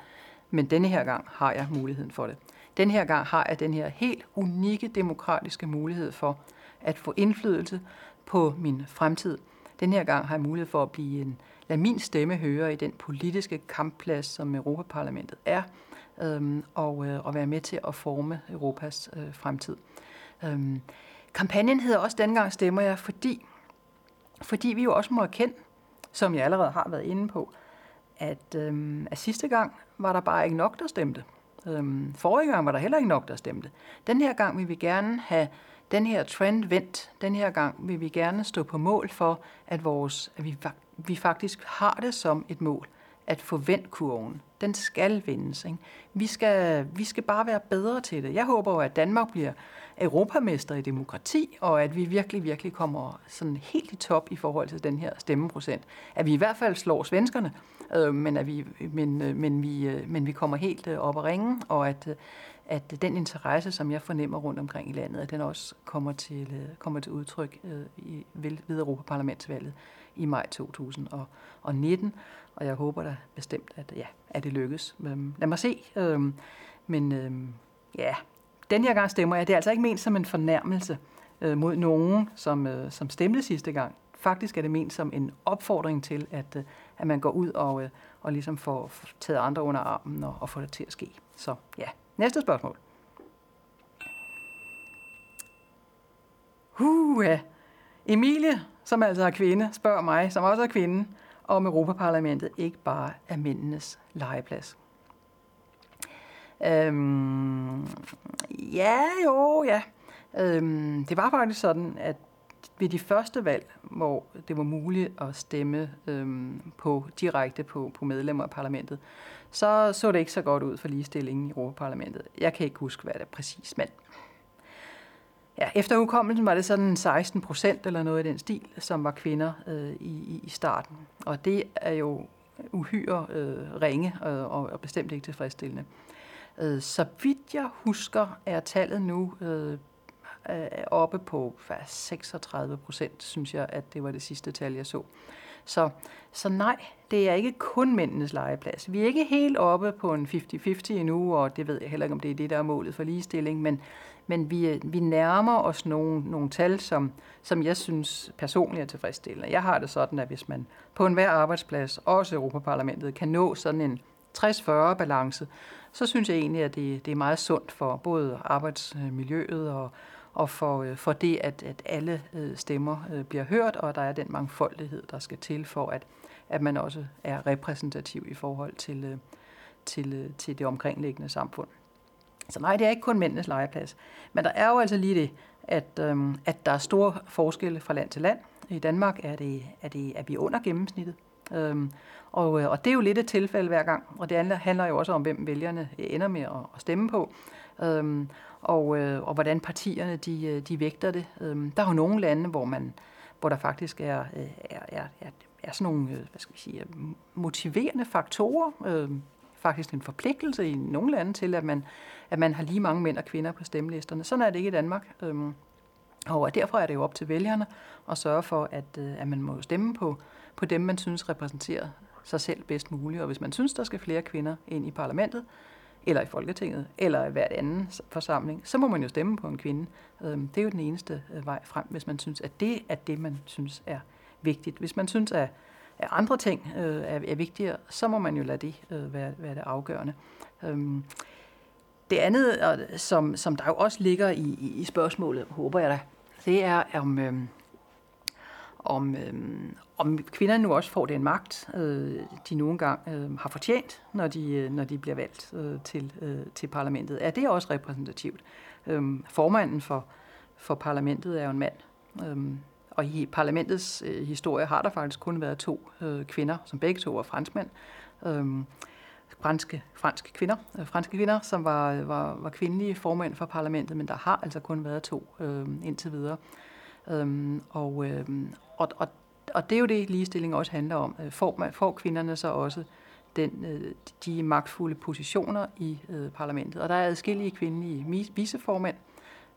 Men denne her gang har jeg muligheden for det. Den her gang har jeg den her helt unikke demokratiske mulighed for at få indflydelse på min fremtid. Den her gang har jeg mulighed for at blive en, lad min stemme høre i den politiske kampplads, som Europaparlamentet er, øhm, og, øh, og være med til at forme Europas øh, fremtid. Øhm, kampagnen hedder også Dengang stemmer jeg, fordi, fordi vi jo også må erkende, som jeg allerede har været inde på, at, øhm, at sidste gang var der bare ikke nok, der stemte. Øhm, forrige gang var der heller ikke nok, der stemte. Den her gang vil vi gerne have den her trend vendt. Den her gang vil vi gerne stå på mål for, at, vores, at vi, vi faktisk har det som et mål at få vendt kurven. Den skal vendes. Ikke? Vi, skal, vi skal bare være bedre til det. Jeg håber jo, at Danmark bliver europamester i demokrati, og at vi virkelig, virkelig kommer sådan helt i top i forhold til den her stemmeprocent. At vi i hvert fald slår svenskerne, øh, men, at vi, men, øh, men, vi, øh, men vi kommer helt øh, op og ringe, og at, at den interesse, som jeg fornemmer rundt omkring i landet, at den også kommer til, øh, kommer til udtryk øh, i, ved, Europaparlamentsvalget i maj 2019, og jeg håber da bestemt, at, ja, at det lykkes. Øhm, lad mig se. Øhm, men øhm, ja, den her gang stemmer jeg. Det er altså ikke ment som en fornærmelse øh, mod nogen, som, som stemte sidste gang. Faktisk er det ment som en opfordring til, at, at man går ud og, og ligesom får taget andre under armen og, og får det til at ske. Så ja, næste spørgsmål. Uh, ja. Emilie, som altså er kvinde, spørger mig, som også er kvinde, om Europaparlamentet ikke bare er mændenes legeplads. Øhm, ja, jo, ja. Øhm, det var faktisk sådan, at ved de første valg, hvor det var muligt at stemme øhm, på direkte på, på medlemmer af parlamentet, så så det ikke så godt ud for ligestillingen i Europaparlamentet. Jeg kan ikke huske, hvad det er præcis, men ja, efter hukommelsen var det sådan 16 procent eller noget i den stil, som var kvinder øh, i, i starten. Og det er jo uhyre øh, ringe øh, og, og bestemt ikke tilfredsstillende. Øh, så vidt jeg husker, er tallet nu øh, øh oppe på 36 procent, synes jeg, at det var det sidste tal, jeg så. Så, så nej, det er ikke kun mændenes legeplads. Vi er ikke helt oppe på en 50-50 endnu, og det ved jeg heller ikke, om det er det, der er målet for ligestilling, men, men vi, vi nærmer os nogle, nogle tal, som, som jeg synes personligt er tilfredsstillende. Jeg har det sådan, at hvis man på enhver arbejdsplads, også Europaparlamentet, kan nå sådan en 60-40 balance, så synes jeg egentlig, at det, det er meget sundt for både arbejdsmiljøet og, og for, øh, for det, at, at alle øh, stemmer øh, bliver hørt, og der er den mangfoldighed, der skal til for, at, at man også er repræsentativ i forhold til, øh, til, øh, til det omkringliggende samfund. Så nej, det er ikke kun mændenes legeplads. Men der er jo altså lige det, at, øhm, at der er store forskelle fra land til land. I Danmark er, det, er, det, er vi under gennemsnittet. Øhm, og, øh, og det er jo lidt et tilfælde hver gang, og det handler jo også om, hvem vælgerne ender med at, at stemme på. Øhm, og, øh, og hvordan partierne de, øh, de vægter det. Øh, der er jo nogle lande, hvor, man, hvor der faktisk er, øh, er, er, er, er sådan nogle øh, hvad skal vi sige, motiverende faktorer, øh, faktisk en forpligtelse i nogle lande til, at man, at man har lige mange mænd og kvinder på stemmelisterne. Sådan er det ikke i Danmark. Øhm, og derfor er det jo op til vælgerne at sørge for, at, at man må stemme på, på dem, man synes repræsenterer sig selv bedst muligt. Og hvis man synes, der skal flere kvinder ind i parlamentet, eller i Folketinget, eller i hvert anden forsamling, så må man jo stemme på en kvinde. Øhm, det er jo den eneste øh, vej frem, hvis man synes, at det er det, man synes er vigtigt. Hvis man synes, at andre ting øh, er, er vigtigere, så må man jo lade det øh, være, være det afgørende. Øhm, det andet, som, som der jo også ligger i, i spørgsmålet, håber jeg da, det er om, øhm, om, øh, om kvinderne nu også får den magt, øh, de nogle gange øh, har fortjent, når de, øh, når de bliver valgt øh, til, øh, til parlamentet. Er det også repræsentativt? Øh, formanden for, for parlamentet er jo en mand. øh, og i parlamentets øh, historie har der faktisk kun været to øh, kvinder, som begge to var franskmænd. Øh, franske, franske kvinder, øh, franske kvinder, som var, var, var kvindelige formænd for parlamentet, men der har altså kun været to øh, indtil videre. Øhm, og, øh, og, og, og det er jo det, ligestilling også handler om. Øh, får, man, får kvinderne så også den, øh, de magtfulde positioner i øh, parlamentet? Og der er adskillige kvindelige viceformænd,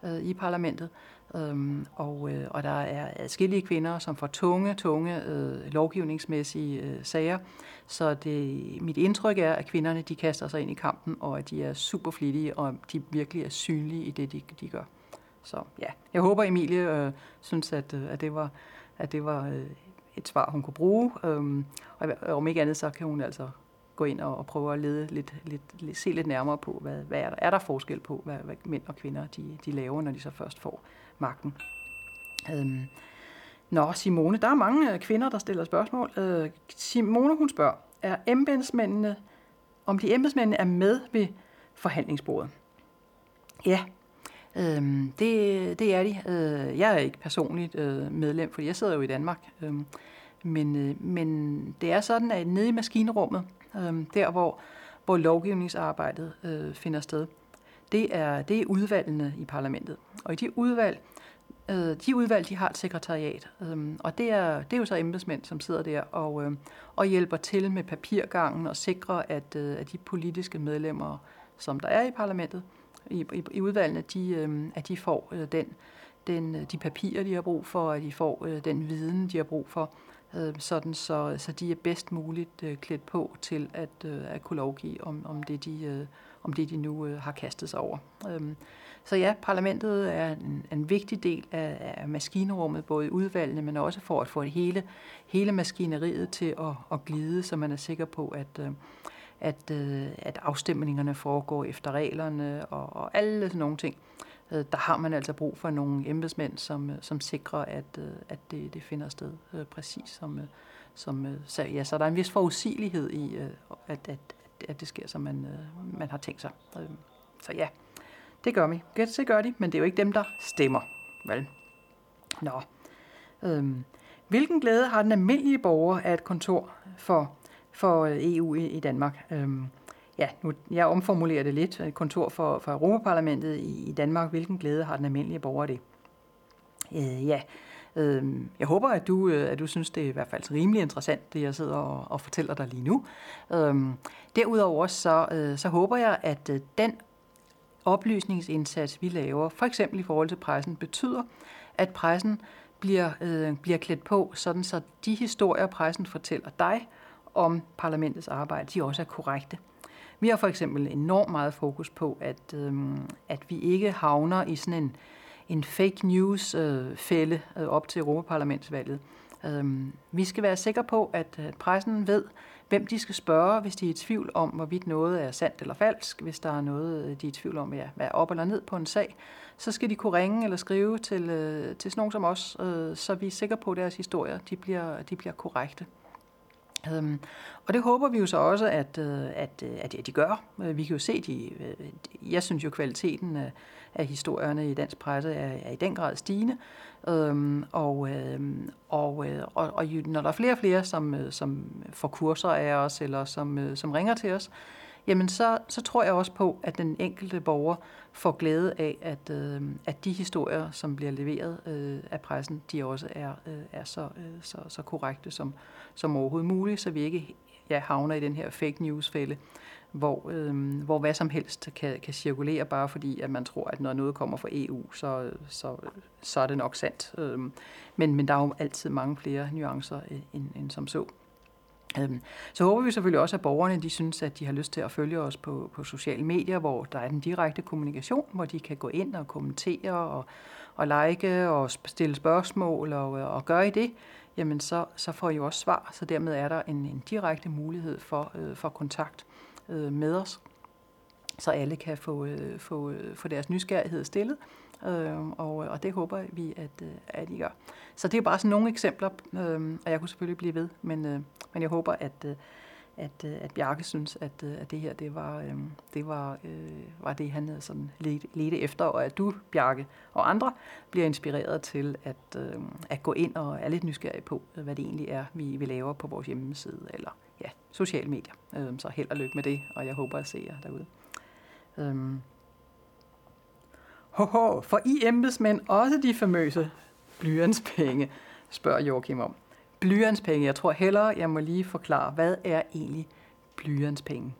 øh, i parlamentet. Øhm, og, øh, og der er adskillige kvinder, som får tunge, tunge øh, lovgivningsmæssige øh, sager. Så det, mit indtryk er, at kvinderne de kaster sig ind i kampen, og at de er super flittige, og de virkelig er synlige i det, de, de gør. Så ja, jeg håber Emilie øh, synes, at, øh, at det var, at det var øh, et svar, hun kunne bruge. Øhm, og om ikke andet, så kan hun altså gå ind og, og prøve at lede lidt, lidt, se lidt nærmere på, hvad, hvad er, der, er der forskel på, hvad, hvad mænd og kvinder de, de laver, når de så først får magten. Øhm, Nå, Simone, der er mange øh, kvinder, der stiller spørgsmål. Øh, Simone, hun spørger, er embedsmændene, om de embedsmændene er med ved forhandlingsbordet? Ja, øhm, det, det er de. Øh, jeg er ikke personligt øh, medlem, for jeg sidder jo i Danmark. Øh, men, øh, men det er sådan, at nede i maskinrummet, øh, der hvor, hvor lovgivningsarbejdet øh, finder sted, det er, det er udvalgene i parlamentet. Og i de udvalg, øh, de udvalg, de har et sekretariat, øh, og det er, det er jo så embedsmænd, som sidder der og, øh, og hjælper til med papirgangen og sikrer, at, øh, at de politiske medlemmer, som der er i parlamentet, i, i, i udvalgene, de, øh, at de får øh, den, den, øh, de papirer, de har brug for, at de får øh, den viden, de har brug for, øh, sådan så, så de er bedst muligt øh, klædt på til at, øh, at kunne lovgive om, om det, de, øh, om det, de nu øh, har kastet sig over. Øh, så ja, parlamentet er en, en vigtig del af, af maskinrummet, både i udvalgene, men også for at få hele, hele maskineriet til at, at glide, så man er sikker på, at, øh, at, øh, at afstemningerne foregår efter reglerne og, og alle sådan nogle ting. Øh, der har man altså brug for nogle embedsmænd, som, øh, som sikrer, at, øh, at det, det finder sted øh, præcis som, som så, ja, så der er en vis forudsigelighed i, at, at, at det sker, som man, øh, man har tænkt sig. Øh, så ja, det gør vi. Det gør de, men det er jo ikke dem, der stemmer. Vel? Nå. Øhm, hvilken glæde har den almindelige borger af et kontor for, for øh, EU i, i Danmark? Øhm, ja, nu, jeg omformulerer det lidt. Kontor for, for Europaparlamentet i, i Danmark. Hvilken glæde har den almindelige borger det? Øh, ja, Øh, jeg håber, at du, øh, at du synes, det er i hvert fald rimelig interessant, det jeg sidder og, og fortæller dig lige nu. Øh, derudover så, øh, så håber jeg, at øh, den oplysningsindsats, vi laver, for eksempel i forhold til pressen, betyder, at pressen bliver, øh, bliver klædt på, sådan så de historier, pressen fortæller dig om parlamentets arbejde, de også er korrekte. Vi har for eksempel enormt meget fokus på, at, øh, at vi ikke havner i sådan en, en fake news-fælde øh, øh, op til Europaparlamentsvalget. Øh, vi skal være sikre på, at pressen ved, hvem de skal spørge, hvis de er i tvivl om, hvorvidt noget er sandt eller falsk, hvis der er noget, øh, de er i tvivl om, ja, hvad er op eller ned på en sag, så skal de kunne ringe eller skrive til, øh, til sådan nogen som os, øh, så vi er sikre på, at deres historier de bliver, de bliver korrekte. Øhm, og det håber vi jo så også, at, øh, at, øh, at, at de gør. Øh, vi kan jo se, de, jeg synes jo, kvaliteten af, af historierne i dansk presse er, er i den grad stigende. Øhm, og, øhm, og, og, og når der er flere og flere, som, som får kurser af os, eller som, som ringer til os, jamen så, så tror jeg også på, at den enkelte borger får glæde af, at, øh, at de historier, som bliver leveret øh, af pressen, de også er, øh, er så, øh, så, så korrekte som, som overhovedet muligt, så vi ikke ja, havner i den her fake news-fælde, hvor, øh, hvor hvad som helst kan, kan cirkulere, bare fordi at man tror, at når noget kommer fra EU, så, så, så er det nok sandt. Øh, men, men der er jo altid mange flere nuancer øh, end, end som så. Øhm, så håber vi selvfølgelig også, at borgerne de synes, at de har lyst til at følge os på, på sociale medier, hvor der er den direkte kommunikation, hvor de kan gå ind og kommentere og, og like og stille spørgsmål, og, og gøre i det, jamen så, så får I også svar, så dermed er der en, en direkte mulighed for, øh, for kontakt øh, med os, så alle kan få, øh, få, øh, få deres nysgerrighed stillet, Øhm, øh, og, og det håber vi, at, øh, at I gør. Så det er bare sådan nogle eksempler, øh, og jeg kunne selvfølgelig blive ved, men, øh, men jeg håber, at, øh, at, øh, at Bjarke synes, at, at det her det var, øh, det var, øh, var det, han sådan ledte, ledte efter, og at du, Bjarke, og andre bliver inspireret til at, øh, at gå ind og er lidt nysgerrig på, hvad det egentlig er, vi, vi laver på vores hjemmeside, eller ja, sociale medier. Øh, så held og lykke med det, og jeg håber at se jer derude. Øh. Hoho, for I embedsmænd også de famøse blyantspenge, spørger Joachim om. Blyantspenge, jeg tror hellere, jeg må lige forklare, hvad er egentlig blyantspenge?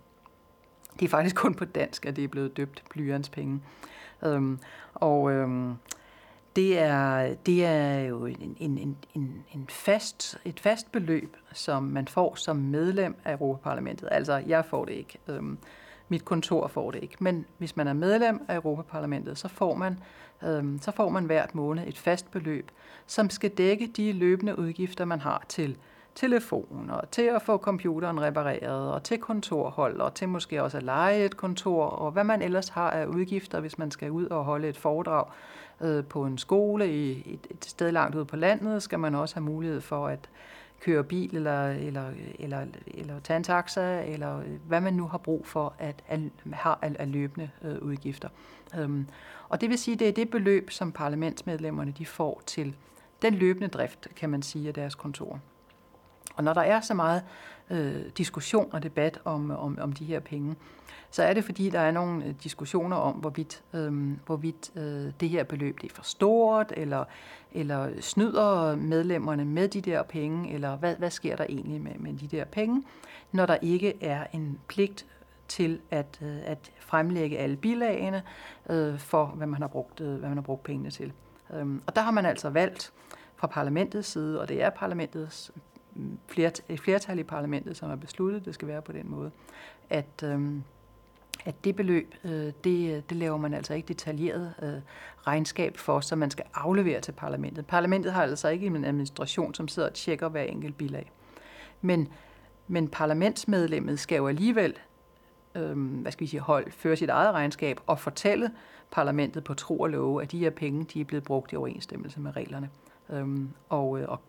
Det er faktisk kun på dansk, at det er blevet døbt blyantspenge. Øhm, og øhm, det er, det er jo en, en, en, en fast, et fast beløb, som man får som medlem af Europaparlamentet. Altså, jeg får det ikke. Øhm, mit kontor får det ikke. Men hvis man er medlem af Europaparlamentet, så får man, øhm, så får man hvert måned et fast beløb, som skal dække de løbende udgifter, man har til telefon, og til at få computeren repareret, og til kontorhold, og til måske også at lege et kontor, og hvad man ellers har af udgifter, hvis man skal ud og holde et foredrag øh, på en skole i et, et sted langt ude på landet, skal man også have mulighed for at køre bil, eller, eller, eller, eller tage en taxa, eller hvad man nu har brug for at, at have af løbende øh, udgifter. Øhm, og det vil sige, det er det beløb, som parlamentsmedlemmerne de får til den løbende drift, kan man sige, af deres kontor. Og når der er så meget øh, diskussion og debat om, om, om de her penge, så er det fordi, der er nogle øh, diskussioner om, hvorvidt, øh, hvorvidt øh, det her beløb det er for stort, eller, eller snyder medlemmerne med de der penge, eller hvad, hvad sker der egentlig med, med de der penge, når der ikke er en pligt til at, øh, at fremlægge alle bilagene øh, for, hvad man, har brugt, øh, hvad man har brugt pengene til. Øh, og der har man altså valgt fra parlamentets side, og det er parlamentets mm, flert, et flertal i parlamentet, som har besluttet, at det skal være på den måde, at, øhm, at det beløb, øh, det, øh, det laver man altså ikke detaljeret øh, regnskab for, som man skal aflevere til parlamentet. Parlamentet har altså ikke en administration, som sidder og tjekker hver enkelt bilag. Men, men parlamentsmedlemmet skal jo alligevel øh, hvad skal vi sige, hold, føre sit eget regnskab og fortælle parlamentet på tro og love, at de her penge de er blevet brugt i overensstemmelse med reglerne. Øhm, og, og,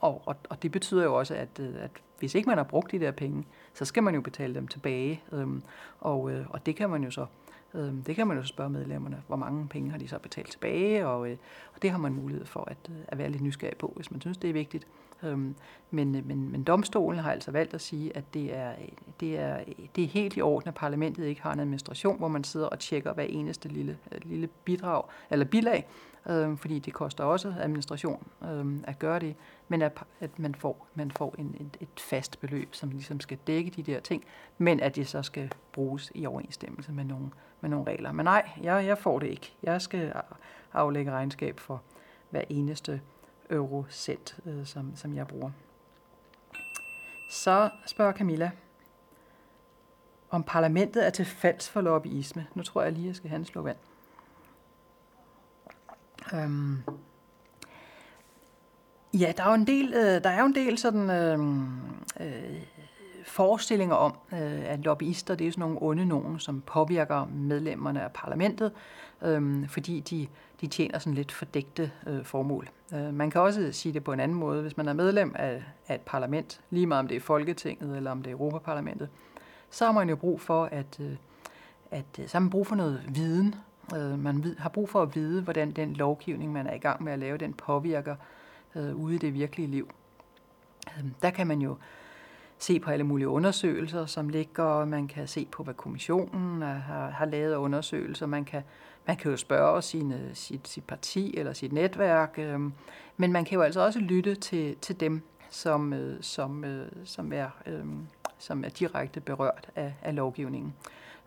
og, og, og det betyder jo også, at, øh, at hvis ikke man har brugt de der penge, så skal man jo betale dem tilbage. Øhm, og, øh, og det kan man jo så øhm, det kan man jo spørge medlemmerne, hvor mange penge har de så betalt tilbage, og, øh, og det har man mulighed for at, øh, at være lidt nysgerrig på, hvis man synes, det er vigtigt. Øhm, men, øh, men, men domstolen har altså valgt at sige, at det er, øh, det, er, det er helt i orden, at parlamentet ikke har en administration, hvor man sidder og tjekker hver eneste lille, lille bidrag eller bilag, øh, fordi det koster også administration øh, at gøre det, men at, at man får, man får en, et, et fast beløb, som ligesom skal dække de der ting, men at det så skal bruges i overensstemmelse med nogle, med nogle regler. Men nej, jeg, jeg får det ikke. Jeg skal aflægge regnskab for hver eneste eurocent, øh, som, som jeg bruger. Så spørger Camilla, om parlamentet er til falds for lobbyisme. Nu tror jeg lige, jeg skal have en slå vand. Øhm, ja, der er jo en del, øh, der er jo en del sådan, øh, øh, forestillinger om, øh, at lobbyister det er sådan nogle onde nogen, som påvirker medlemmerne af parlamentet, øh, fordi de, de tjener sådan lidt fordægte øh, formål. Øh, man kan også sige det på en anden måde. Hvis man er medlem af, af et parlament, lige meget om det er Folketinget eller om det er Europaparlamentet, så har man jo brug for at, øh, at øh, så har man brug for noget viden Øh, man har brug for at vide, hvordan den lovgivning, man er i gang med at lave, den påvirker øh, ude i det virkelige liv. Øh, der kan man jo se på alle mulige undersøgelser, som ligger, man kan se på, hvad kommissionen har, har lavet af undersøgelser, man kan, man kan jo spørge sine, sit, sit parti eller sit netværk, øh, men man kan jo altså også lytte til, til dem, som, øh, som, øh, som, er, øh, som er direkte berørt af, af lovgivningen.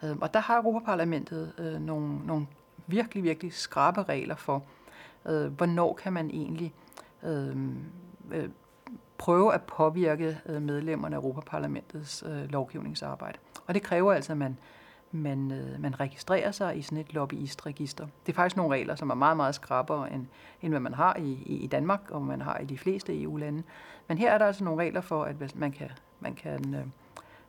Øh, og der har Europaparlamentet øh, nogle, nogle virkelig, virkelig skrabe regler for, øh, hvornår kan man egentlig øhm, øh, øh, prøve at påvirke øh, medlemmerne af Europaparlamentets øh, lovgivningsarbejde. Og det kræver altså, at man, man, øh, man registrerer sig i sådan et lobbyistregister. Det er faktisk nogle regler, som er meget, meget skrappere, end, end hvad man har i, i Danmark, og man har i de fleste EU-lande. Men her er der altså nogle regler for, at man kan, man kan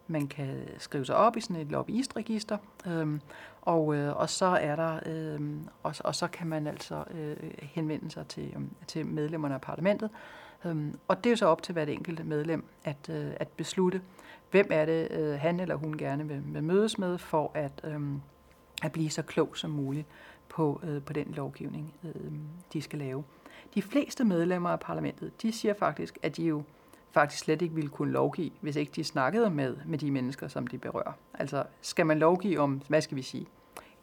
man kan skrive sig op i sådan et lobbyistregister, øhm, og, øh, og så er der øh, og, og så kan man altså øh, henvende sig til, øh, til medlemmerne af parlamentet. Øhm, og det er så op til hvert enkelt medlem at, øh, at beslutte, hvem er det øh, han eller hun gerne vil, vil mødes med for at, øh, at blive så klog som muligt på, øh, på den lovgivning, øh, de skal lave. De fleste medlemmer af parlamentet, de siger faktisk, at de jo faktisk slet ikke ville kunne lovgive, hvis ikke de snakkede med, med de mennesker, som de berører. Altså, skal man lovgive om, hvad skal vi sige,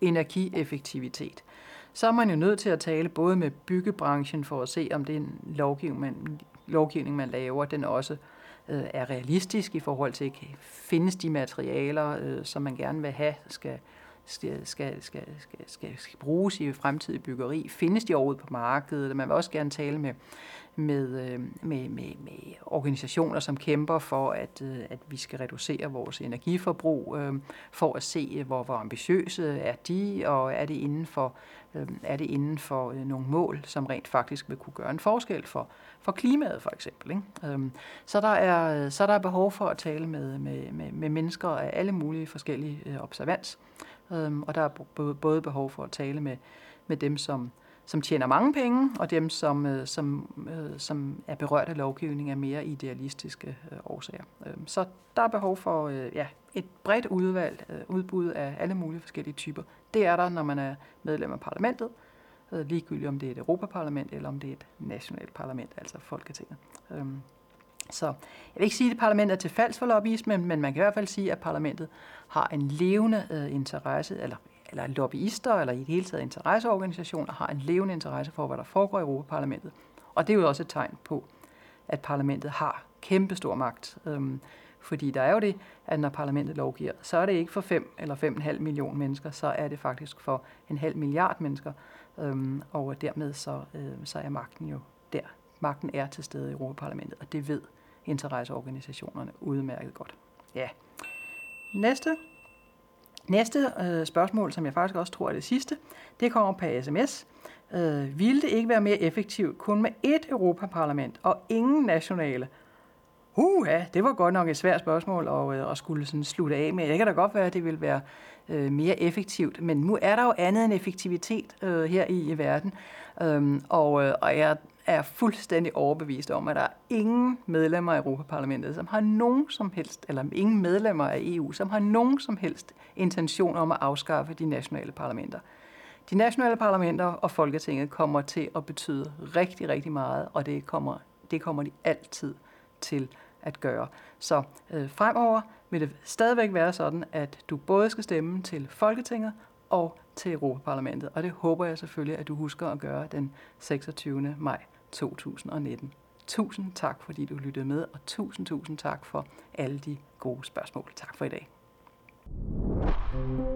energieffektivitet, så er man jo nødt til at tale både med byggebranchen for at se, om det er en lovgivning, man, lovgivning, man laver, den også øh, er realistisk i forhold til, findes de materialer, øh, som man gerne vil have, skal, skal, skal, skal, skal, skal, skal bruges i fremtidig byggeri? Findes de overhovedet på markedet? Man vil også gerne tale med, med, øh, med, med, med organisationer, som kæmper for, at, øh, at vi skal reducere vores energiforbrug, øh, for at se, hvor, hvor ambitiøse er de, og er det inden for, øh, er det inden for nogle mål, som rent faktisk vil kunne gøre en forskel for, for klimaet for eksempel. Ikke? Øhm, så, der er, så der er behov for at tale med, med, med, med mennesker af alle mulige forskellige observans, Øhm, og der er både behov for at tale med, med dem, som som tjener mange penge, og dem, som, øh, som, øh, som er berørt af lovgivning af mere idealistiske øh, årsager. Øhm, så der er behov for øh, ja, et bredt udvalg, øh, udbud af alle mulige forskellige typer. Det er der, når man er medlem af parlamentet, øh, ligegyldigt om det er et Europaparlament eller om det er et nationalt parlament, altså Folketinget. Øhm, så jeg vil ikke sige, at parlamentet er til falsk for lobbyisme, men man kan i hvert fald sige, at parlamentet har en levende øh, interesse, eller eller lobbyister, eller i det hele taget interesseorganisationer, har en levende interesse for, hvad der foregår i Europaparlamentet. Og det er jo også et tegn på, at parlamentet har kæmpe stor magt. Øhm, fordi der er jo det, at når parlamentet lovgiver, så er det ikke for 5 eller 5,5 millioner mennesker, så er det faktisk for en halv milliard mennesker. Øhm, og dermed så, øh, så er magten jo der. Magten er til stede i Europaparlamentet, og det ved interesseorganisationerne udmærket godt. Ja. Næste Næste øh, spørgsmål, som jeg faktisk også tror er det sidste, det kommer på sms. Øh, ville det ikke være mere effektivt kun med ét Europaparlament og ingen nationale? Uha, det var godt nok et svært spørgsmål at, øh, at skulle sådan slutte af med. Det kan da godt være, at det vil være øh, mere effektivt, men nu er der jo andet end effektivitet øh, her i, i verden. Øhm, og, øh, og jeg er fuldstændig overbevist om, at der er ingen medlemmer af Europaparlamentet, som har nogen som helst, eller ingen medlemmer af EU, som har nogen som helst intention om at afskaffe de nationale parlamenter. De nationale parlamenter og Folketinget kommer til at betyde rigtig, rigtig meget, og det kommer, det kommer de altid til at gøre. Så øh, fremover vil det stadigvæk være sådan, at du både skal stemme til Folketinget og til Europaparlamentet, og det håber jeg selvfølgelig, at du husker at gøre den 26. maj 2019. Tusind tak, fordi du lyttede med, og tusind, tusind tak for alle de gode spørgsmål. Tak for i dag. thank you